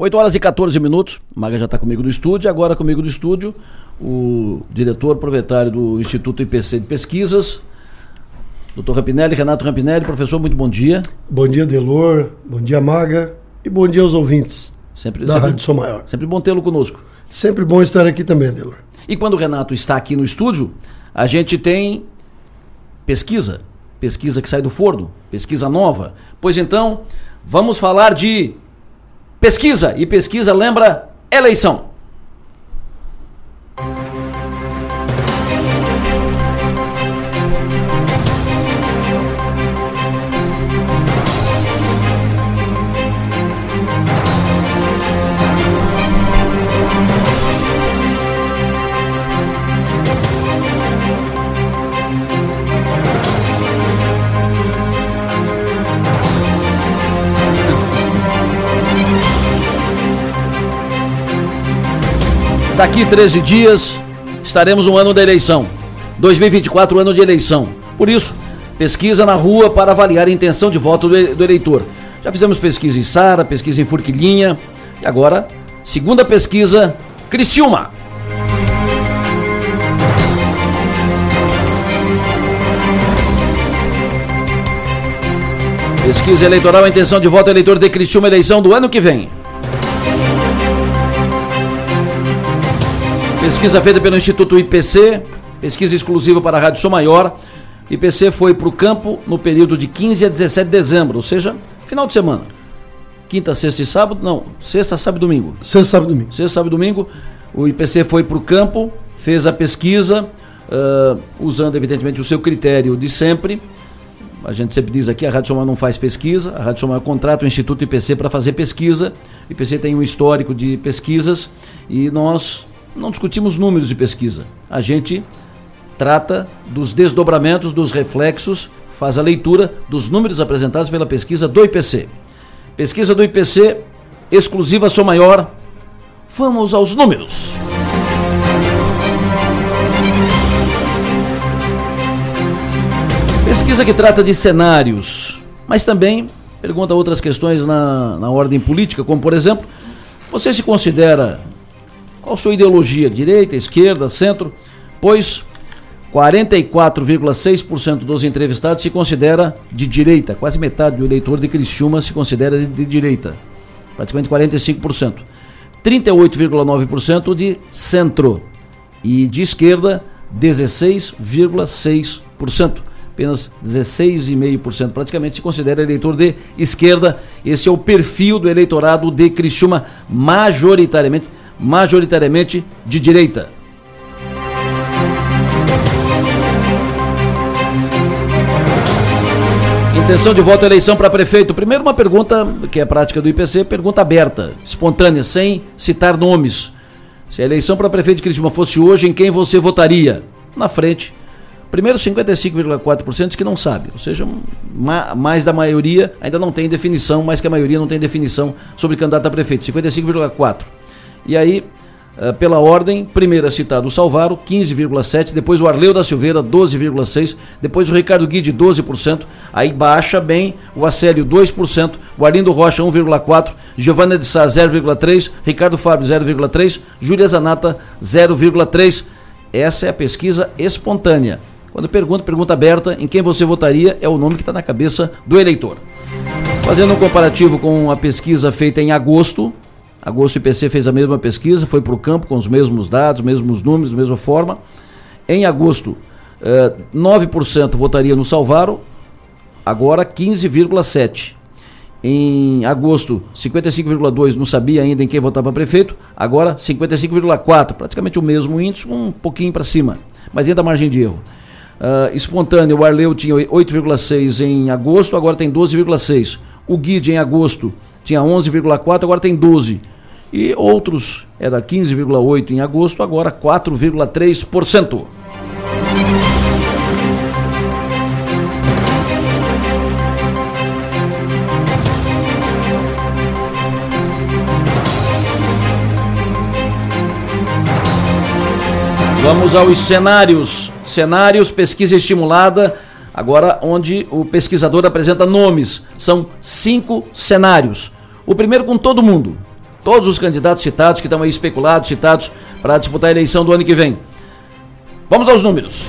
8 horas e 14 minutos. O Maga já está comigo no estúdio. Agora comigo no estúdio, o diretor proprietário do Instituto IPC de Pesquisas, doutor Rapinelli, Renato Rapinelli. Professor, muito bom dia. Bom dia, Delor. Bom dia, Maga. E bom dia aos ouvintes sempre, da sempre, Rádio Sou Maior. Sempre bom tê-lo conosco. Sempre bom estar aqui também, Delor. E quando o Renato está aqui no estúdio, a gente tem pesquisa. Pesquisa que sai do forno, pesquisa nova. Pois então, vamos falar de Pesquisa, e pesquisa lembra eleição. Daqui 13 dias estaremos no ano da eleição. 2024, ano de eleição. Por isso, pesquisa na rua para avaliar a intenção de voto do eleitor. Já fizemos pesquisa em Sara, pesquisa em Furquilinha. E agora, segunda pesquisa, Criciúma. Pesquisa eleitoral, a intenção de voto eleitor de Criciúma, eleição do ano que vem. Pesquisa feita pelo Instituto IPC, pesquisa exclusiva para a Rádio Sou Maior. IPC foi para o campo no período de 15 a 17 de dezembro, ou seja, final de semana. Quinta, sexta e sábado, não, sexta, sábado e domingo. Sexta, sábado e domingo. Sexta, sábado e domingo, o IPC foi para o campo, fez a pesquisa, uh, usando evidentemente o seu critério de sempre. A gente sempre diz aqui, a Rádio Somar não faz pesquisa, a Rádio Somar contrata o Instituto IPC para fazer pesquisa. O IPC tem um histórico de pesquisas e nós não discutimos números de pesquisa. A gente trata dos desdobramentos, dos reflexos, faz a leitura dos números apresentados pela pesquisa do IPC. Pesquisa do IPC, exclusiva Sou Maior. Vamos aos números. Pesquisa que trata de cenários, mas também pergunta outras questões na, na ordem política, como por exemplo, você se considera qual sua ideologia? Direita, esquerda, centro? Pois 44,6% dos entrevistados se considera de direita, quase metade do eleitor de Criciúma se considera de, direita, praticamente 45%. 38,9% de centro e de esquerda 16,6%. Apenas 16,5% praticamente se considera eleitor de esquerda. Esse é o perfil do eleitorado de Criciúma, majoritariamente majoritariamente de direita. Intenção de voto à eleição para prefeito. Primeiro, uma pergunta que é prática do IPC, pergunta aberta, espontânea, sem citar nomes. Se a eleição para prefeito de Criciúma fosse hoje, em quem você votaria? Na frente. Primeiro, 55,4% diz que não sabe, ou seja, mais da maioria ainda não tem definição, mais que a maioria não tem definição sobre candidato a prefeito, 55,4%. E aí, uh, pela ordem, primeiro é citado o Salvaro, 15,7%, depois o Arleu da Silveira, 12,6%, depois o Ricardo Guide, 12%, aí baixa bem o Acélio, 2%, o Arlindo Rocha, 1,4%, Giovanna de Sá, 0,3%, Ricardo Fábio, 0,3%, Júlia Zanata, 0,3%. Essa é a pesquisa espontânea. Quando pergunta, pergunta aberta, em quem você votaria, é o nome que está na cabeça do eleitor. Fazendo um comparativo com a pesquisa feita em agosto, Agosto IPC fez a mesma pesquisa, foi para o campo com os mesmos dados, mesmos números, mesma forma. Em agosto, eh, 9% votaria no Salvaro, agora 15,7%. Em agosto, 55,2% não sabia ainda em quem votar para prefeito, agora 55,4%, praticamente o mesmo índice, um pouquinho para cima, mas ainda margem de erro. Uh, espontâneo, o Arleu tinha 8,6 em agosto, agora tem 12,6. O Guide em agosto tinha 11,4, agora tem 12. E outros era 15,8 em agosto, agora 4,3%. Vamos aos cenários. Cenários, pesquisa estimulada Agora, onde o pesquisador apresenta nomes, são cinco cenários. O primeiro com todo mundo. Todos os candidatos citados, que estão aí especulados, citados, para disputar a eleição do ano que vem. Vamos aos números.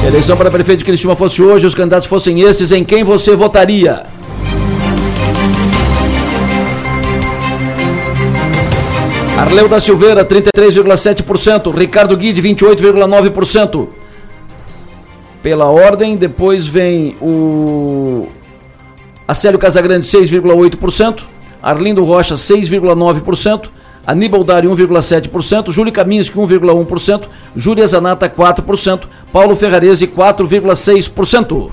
Se a eleição para prefeito de Cristina fosse hoje, os candidatos fossem estes, em quem você votaria? Arleu da Silveira, 33,7%. Ricardo Guide, 28,9%. Pela ordem, depois vem o Acélio Casagrande, 6,8%. Arlindo Rocha, 6,9%. Aníbal Dari, 1,7%. Júlio Kaminski, 1,1%. Júlia Zanata, 4%. Paulo Ferrarese, 4,6%.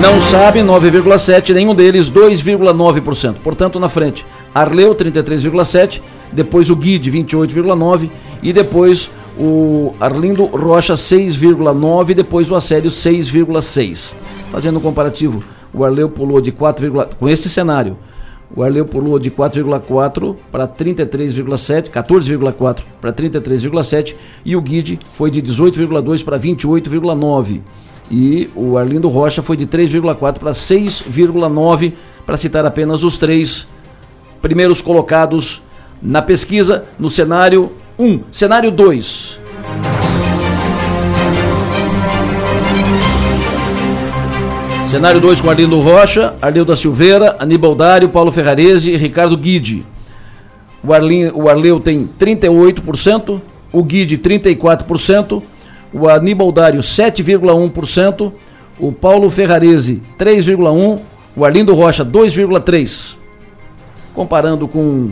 Não sabe, 9,7%. Nenhum deles, 2,9%. Portanto, na frente. Arleu 33,7, depois o Guide 28,9 e depois o Arlindo Rocha 6,9, depois o Assério 6,6. Fazendo um comparativo, o Arleu pulou de 4, com este cenário. O Arleu pulou de 4,4 para 33,7, 14,4 para 33,7 e o Guide foi de 18,2 para 28,9. E o Arlindo Rocha foi de 3,4 para 6,9, para citar apenas os três primeiros colocados na pesquisa no cenário 1. Cenário 2. Cenário 2 com Arlindo Rocha, Arleu Silveira, Aníbal Dário, Paulo Ferrarese e Ricardo Guide. O, o Arleu tem 38%, o Guide 34%, o Aníbal Dário 7,1%, o Paulo Ferrarese 3,1%, o Arlindo Rocha 2,3%. Comparando com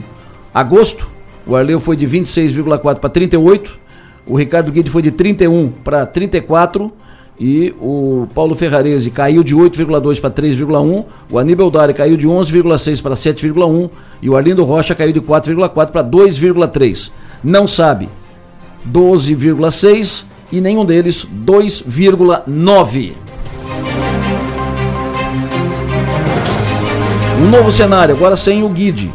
agosto, o Arleu foi de 26,4 para 38, o Ricardo Guide foi de 31 para 34 e o Paulo Ferrarese caiu de 8,2 para 3,1, o Aníbal Dari caiu de 11,6 para 7,1 e o Arlindo Rocha caiu de 4,4 para 2,3. Não sabe 12,6 e nenhum deles 2,9. Um novo cenário, agora sem o Guide.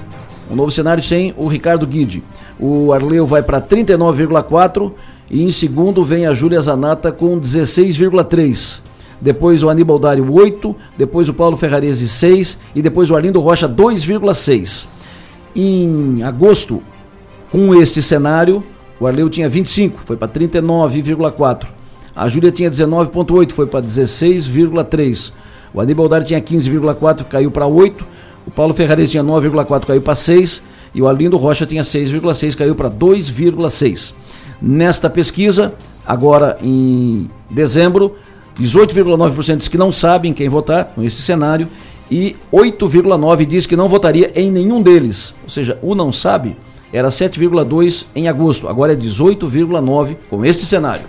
Um novo cenário sem o Ricardo Guide. O Arleu vai para 39,4 e em segundo vem a Júlia Zanata com 16,3. Depois o Aníbal Dário 8, depois o Paulo Ferrarese 6 e depois o Arlindo Rocha 2,6. Em agosto, com este cenário, o Arleu tinha 25, foi para 39,4. A Júlia tinha 19,8, foi para 16,3. O Aníbal Dari tinha 15,4, caiu para 8. O Paulo Ferrari tinha 9,4, caiu para 6. E o Arlindo Rocha tinha 6,6, caiu para 2,6. Nesta pesquisa, agora em dezembro, 18,9% diz que não sabem quem votar com esse cenário e 8,9% diz que não votaria em nenhum deles. Ou seja, o não sabe era 7,2% em agosto, agora é 18,9% com este cenário.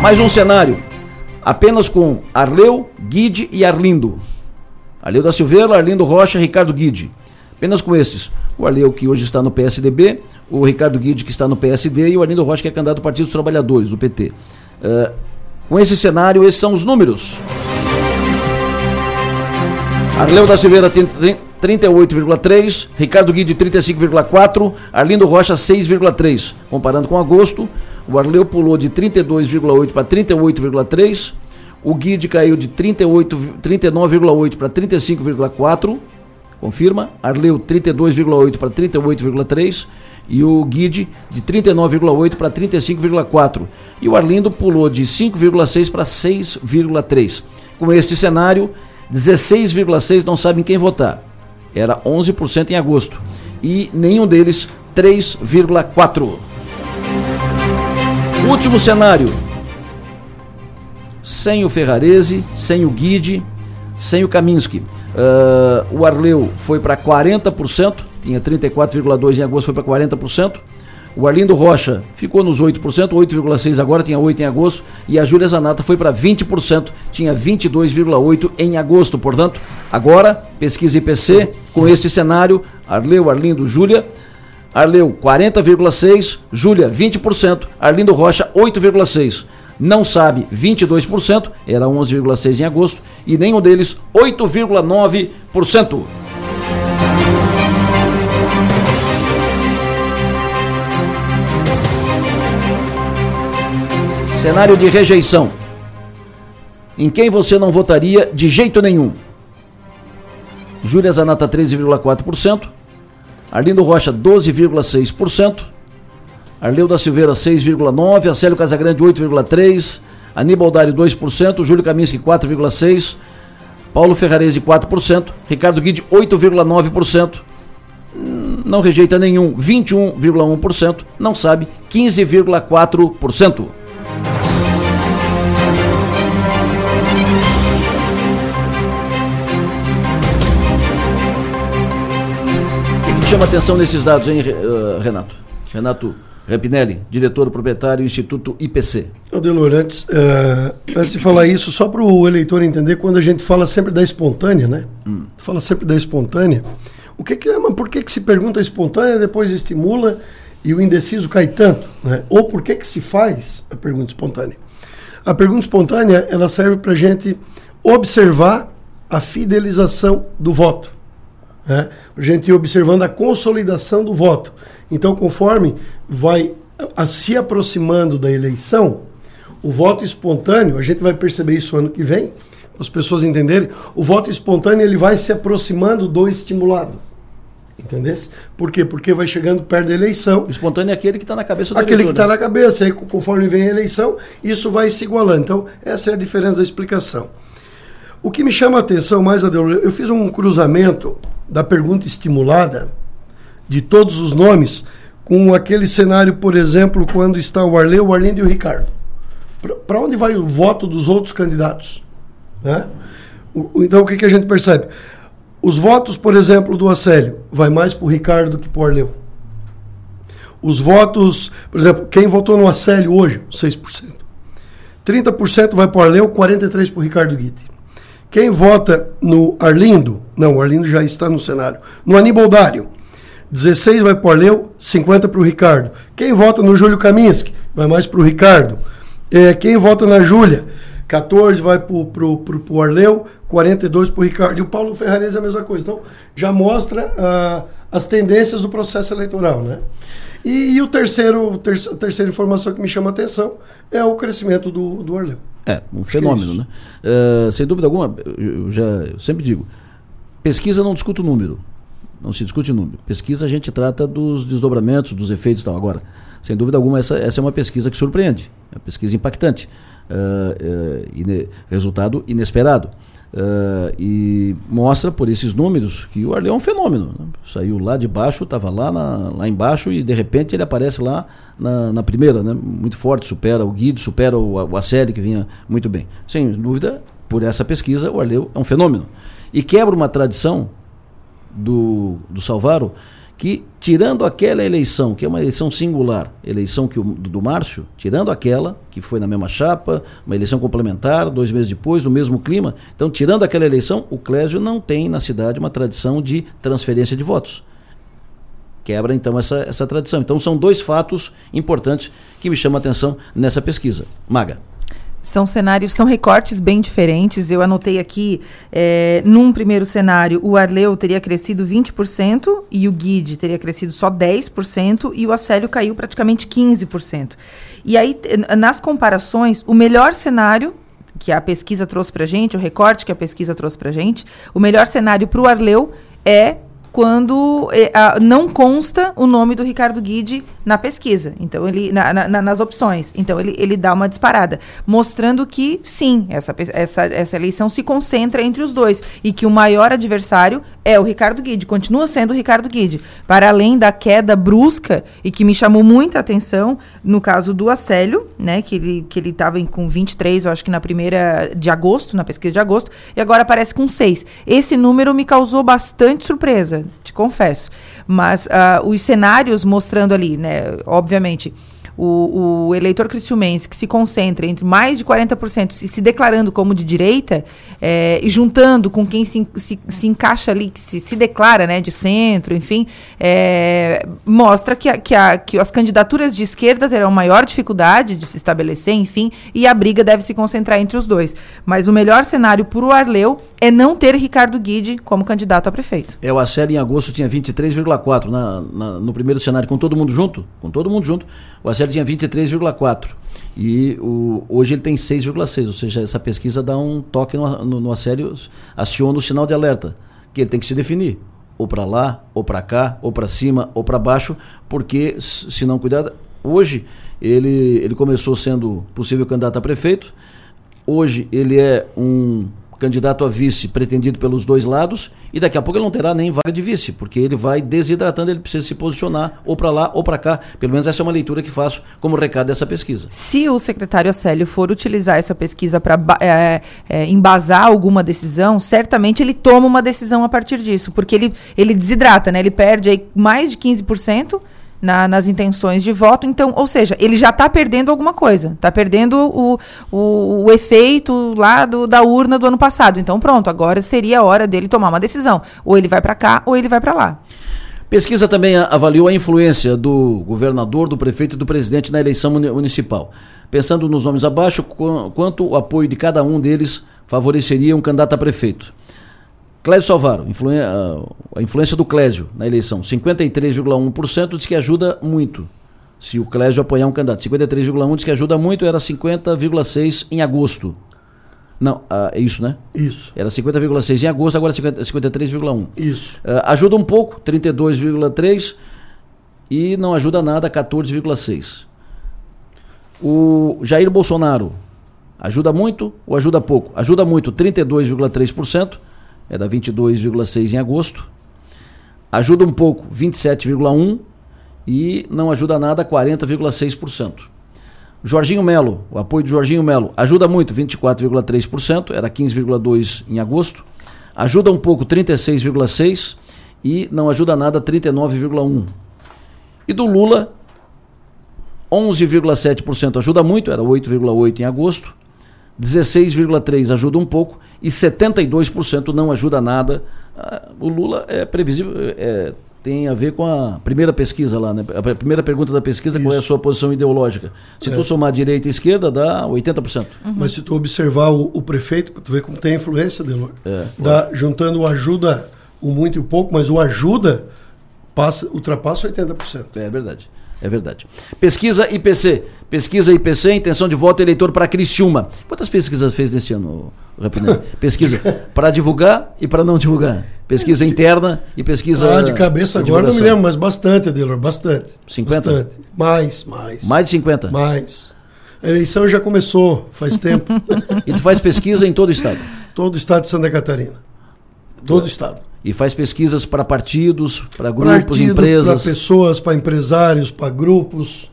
Mais um cenário, apenas com Arleu, Guide e Arlindo. Arleu da Silveira, Arlindo Rocha, Ricardo Guide. Apenas com estes. O Arleu, que hoje está no PSDB, o Ricardo Guide, que está no PSD, e o Arlindo Rocha, que é candidato do Partido dos Trabalhadores, do PT. Uh, eh, com esse cenário, esses são os números. Arleu da Silveira tem 38,3, Ricardo Guide 35,4, Arlindo Rocha 6,3. Comparando com agosto, o Arleu pulou de 32,8 para 38,3. O Guide caiu de 39,8 para 35,4. Confirma. Arleu 32,8 para 38,3. E o Guide de 39,8 para 35,4. E o Arlindo pulou de 5,6 para 6,3. Com este cenário, 16,6 não sabem quem votar. Era 11% em agosto. E nenhum deles 3,4. Último cenário. Sem o Ferrarese, sem o Guide, sem o Kaminski. Uh, o Arleu foi para 40%, tinha 34,2% em agosto, foi para 40%. O Arlindo Rocha ficou nos 8%, 8,6% agora, tinha 8% em agosto. E a Júlia Zanata foi para 20%, tinha 22,8% em agosto. Portanto, agora, pesquisa IPC, com este cenário, Arleu, Arlindo, Júlia, Arleu 40,6%, Júlia 20%, Arlindo Rocha 8,6%. Não sabe 22%, era 11,6% em agosto, e nenhum deles 8,9%. Cenário de rejeição. Em quem você não votaria de jeito nenhum? Júlia Zanata 13,4%, Arlindo Rocha 12,6%, Arleu da Silveira 6,9%, Acélio Casagrande 8,3%, Aníbal Dário 2%, Júlio Kaminski 4,6%, Paulo Ferrarese 4%, Ricardo Guide 8,9%, não rejeita nenhum 21,1%, não sabe 15,4%. chama atenção nesses dados, hein, eh, Renato? Renato Rapinelli, diretor proprietário do Instituto IPC. Adelor, antes, uh, antes de falar isso, só para o eleitor entender, quando a gente fala sempre da espontânea, né? Hum. Fala sempre da espontânea. O que, que é, mas por que, que se pergunta espontânea, depois estimula e o indeciso cai tanto? Né? Ou por que, que se faz a pergunta espontânea? A pergunta espontânea ela serve para a gente observar a fidelização do voto né? para a gente ir observando a consolidação do voto. Então, conforme vai a, se aproximando da eleição, o voto espontâneo, a gente vai perceber isso ano que vem, para as pessoas entenderem, o voto espontâneo ele vai se aproximando do estimulado. Entendeu? Por quê? Porque vai chegando perto da eleição. O espontâneo é aquele que está na cabeça do Aquele eleitor, que está né? na cabeça. Aí, conforme vem a eleição, isso vai se igualando. Então, essa é a diferença da explicação. O que me chama a atenção mais, Adelor, eu fiz um cruzamento da pergunta estimulada de todos os nomes com aquele cenário, por exemplo, quando está o Arleu, o Arlindo e o Ricardo. Para onde vai o voto dos outros candidatos? Né? O, então, o que, que a gente percebe? Os votos, por exemplo, do Acélio, vai mais para o Ricardo do que para o Arleu. Os votos, por exemplo, quem votou no Acélio hoje? 6%. 30% vai para o Arleu, 43% para o Ricardo Guite. Quem vota no Arlindo, não, o Arlindo já está no cenário, no Aníbal Dário, 16 vai para o Arleu, 50 para o Ricardo. Quem vota no Júlio Kaminski, vai mais para o Ricardo. É, quem vota na Júlia, 14 vai para o Arleu, 42 para o Ricardo. E o Paulo Ferrarese é a mesma coisa. Então, já mostra uh, as tendências do processo eleitoral, né? E, e o terceiro, ter, a terceira informação que me chama a atenção é o crescimento do, do Arleu. É, um Acho fenômeno, é né? Uh, sem dúvida alguma, eu já eu sempre digo, pesquisa não discute o número, não se discute número. Pesquisa a gente trata dos desdobramentos, dos efeitos e tal. Agora, sem dúvida alguma, essa, essa é uma pesquisa que surpreende, é uma pesquisa impactante, uh, uh, ine, resultado inesperado. Uh, e mostra por esses números que o Arleu é um fenômeno. Né? Saiu lá de baixo, estava lá, lá embaixo e de repente ele aparece lá na, na primeira, né? muito forte, supera o Guido, supera o, o Aceli, que vinha muito bem. Sem dúvida, por essa pesquisa, o Arleu é um fenômeno. E quebra uma tradição do, do Salvaro que, tirando aquela eleição, que é uma eleição singular, eleição que o, do Márcio, tirando aquela, que foi na mesma chapa, uma eleição complementar, dois meses depois, no mesmo clima, então, tirando aquela eleição, o Clésio não tem na cidade uma tradição de transferência de votos. Quebra, então, essa, essa tradição. Então, são dois fatos importantes que me chamam a atenção nessa pesquisa. Maga. São cenários, são recortes bem diferentes. Eu anotei aqui, é, num primeiro cenário, o Arleu teria crescido 20% e o Guide teria crescido só 10% e o Acélio caiu praticamente 15%. E aí, nas comparações, o melhor cenário que a pesquisa trouxe para gente, o recorte que a pesquisa trouxe para gente, o melhor cenário para o Arleu é quando eh, não consta o nome do Ricardo Guide na pesquisa, então ele na, na, nas opções, então ele, ele dá uma disparada, mostrando que sim, essa, essa, essa eleição se concentra entre os dois e que o maior adversário é o Ricardo Guide, continua sendo o Ricardo Guide, para além da queda brusca e que me chamou muita atenção no caso do Acélio, né, que ele que ele estava com 23, eu acho que na primeira de agosto, na pesquisa de agosto, e agora aparece com 6. Esse número me causou bastante surpresa te confesso. Mas uh, os cenários mostrando ali, né, obviamente, o, o, eleitor cristiumense que se concentra entre mais de 40% se, se declarando como de direita é, e juntando com quem se, se, se, encaixa ali, que se, se declara né, de centro, enfim, é, mostra que, a, que, a, que as candidaturas de esquerda terão maior dificuldade de se estabelecer, enfim, e a briga deve se concentrar entre os dois. Mas o melhor cenário para o Arleu é não ter Ricardo Guide como candidato a prefeito. É, o Acer em agosto tinha 23,4 na, na, no primeiro cenário, com todo mundo junto, com todo mundo junto, o tinha 23,4. E o, hoje ele tem 6,6, ou seja, essa pesquisa dá um toque no, no, no aciona o sinal de alerta, que ele tem que se definir, ou para lá, ou para cá, ou para cima, ou para baixo, porque se não cuidar, hoje ele, ele começou sendo possível candidato a prefeito, hoje ele é um candidato a vice pretendido pelos dois lados e daqui a pouco ele não terá nem vaga de vice, porque ele vai desidratando, ele precisa se posicionar ou para lá ou para cá. Pelo menos essa é uma leitura que faço como recado dessa pesquisa. Se o secretário Acélio for utilizar essa pesquisa para é, é, embasar alguma decisão, certamente ele toma uma decisão a partir disso, porque ele, ele desidrata, né? Ele perde aí mais de 15% na, nas intenções de voto. Então, ou seja, ele já está perdendo alguma coisa. Está perdendo o, o, o, efeito lá do, da urna do ano passado. Então, pronto, agora seria a hora dele tomar uma decisão. Ou ele vai para cá ou ele vai para lá. Pesquisa também avaliou a influência do governador, do prefeito e do presidente na eleição municipal. Pensando nos nomes abaixo, quanto o apoio de cada um deles favoreceria um candidato a prefeito. Clésio Salvaro, a influência do Clésio na eleição, 53,1% diz que ajuda muito. Se o Clésio apoiar um candidato, 53,1% diz que ajuda muito, era 50,6% em agosto. Não, é isso, né? Isso. Era 50,6 em agosto, agora 53,1. Isso. Uh, ajuda um pouco, 32,3 e não ajuda nada, 14,6. O Jair Bolsonaro ajuda muito ou ajuda pouco? Ajuda muito, 32,3% era 22,6 em agosto. Ajuda um pouco, 27,1 e não ajuda nada, 40,6%. Jorginho Melo, o apoio do Jorginho Melo, ajuda muito, 24,3%, era 15,2 em agosto. Ajuda um pouco, 36,6 e não ajuda nada, 39,1. E do Lula, 11,7% ajuda muito, era 8,8 em agosto. 16,3% ajuda um pouco e 72% não ajuda nada. Ah, o Lula é previsível, é, tem a ver com a primeira pesquisa lá, né? A primeira pergunta da pesquisa, Isso. qual é a sua posição ideológica? Se é. tu somar direita e esquerda, dá 80%. Uhum. Mas se tu observar o, o prefeito, tu vê como tem influência, Delor. É. Dá, juntando o ajuda, o muito e o pouco, mas o ajuda passa, ultrapassa 80%. É verdade. É verdade. Pesquisa IPC. Pesquisa IPC, intenção de voto eleitor para Criciúma. Quantas pesquisas fez nesse ano, Rapinelli? Pesquisa para divulgar e para não divulgar. Pesquisa interna e pesquisa. Ah, de cabeça agora não me lembro, mas bastante, Adelor, bastante. 50? Bastante. Mais, mais. Mais de 50? Mais. A eleição já começou faz tempo. e tu faz pesquisa em todo o estado? Todo o estado de Santa Catarina. Todo o estado. E faz pesquisas para partidos, para grupos, Partido, empresas. Para pessoas, para empresários, para grupos,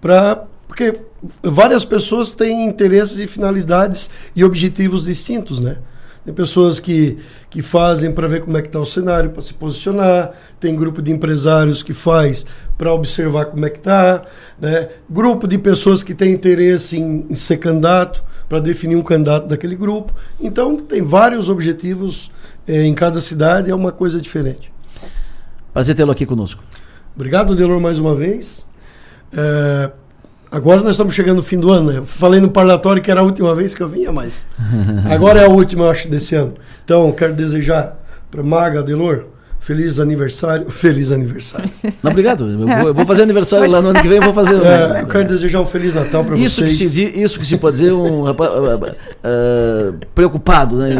para porque várias pessoas têm interesses e finalidades e objetivos distintos, né? Tem pessoas que, que fazem para ver como é que está o cenário, para se posicionar. Tem grupo de empresários que faz para observar como é que está. Né? Grupo de pessoas que tem interesse em, em ser candidato, para definir um candidato daquele grupo. Então, tem vários objetivos é, em cada cidade é uma coisa diferente. Prazer tê-lo aqui conosco. Obrigado, Delor, mais uma vez. É, agora nós estamos chegando no fim do ano, né? Falei no parlatório que era a última vez que eu vinha, mas agora é a última, eu acho, desse ano. Então, quero desejar para Maga, Delor, Feliz aniversário. Feliz aniversário. Não, obrigado. Eu vou, eu vou, fazer aniversário lá no ano que vem, eu vou fazer. É, eu quero desejar um Feliz Natal para vocês. Que se, isso que se pode dizer um rapaz uh, uh, preocupado, né?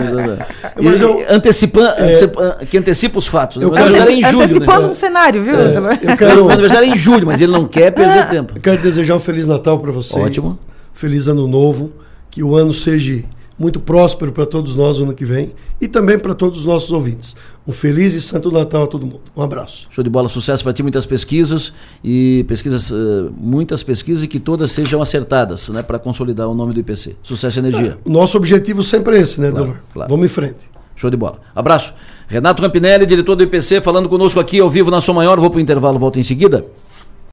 Mas eu, antecipa, é, antecipa, que antecipa os fatos. Né? Eu quero, é em julho, antecipando né? um cenário, viu? É, eu quero, o aniversário é em julho, mas ele não quer perder tempo. Eu quero desejar um Feliz Natal para vocês. Ótimo. Feliz Ano Novo. Que o ano seja muito próspero para todos nós no ano que vem e também para todos os nossos ouvintes. Um feliz e santo Natal a todo mundo. Um abraço. Show de bola, sucesso para ti, muitas pesquisas e pesquisas, uh, muitas pesquisas e que todas sejam acertadas, né, para consolidar o nome do IPC. Sucesso e energia. É, nosso objetivo sempre é esse, né, claro, Claro. Vamos em frente. Show de bola. Abraço. Renato Campinelli, diretor do IPC, falando conosco aqui ao vivo na Sua Maior. Vou para o intervalo, volto em seguida.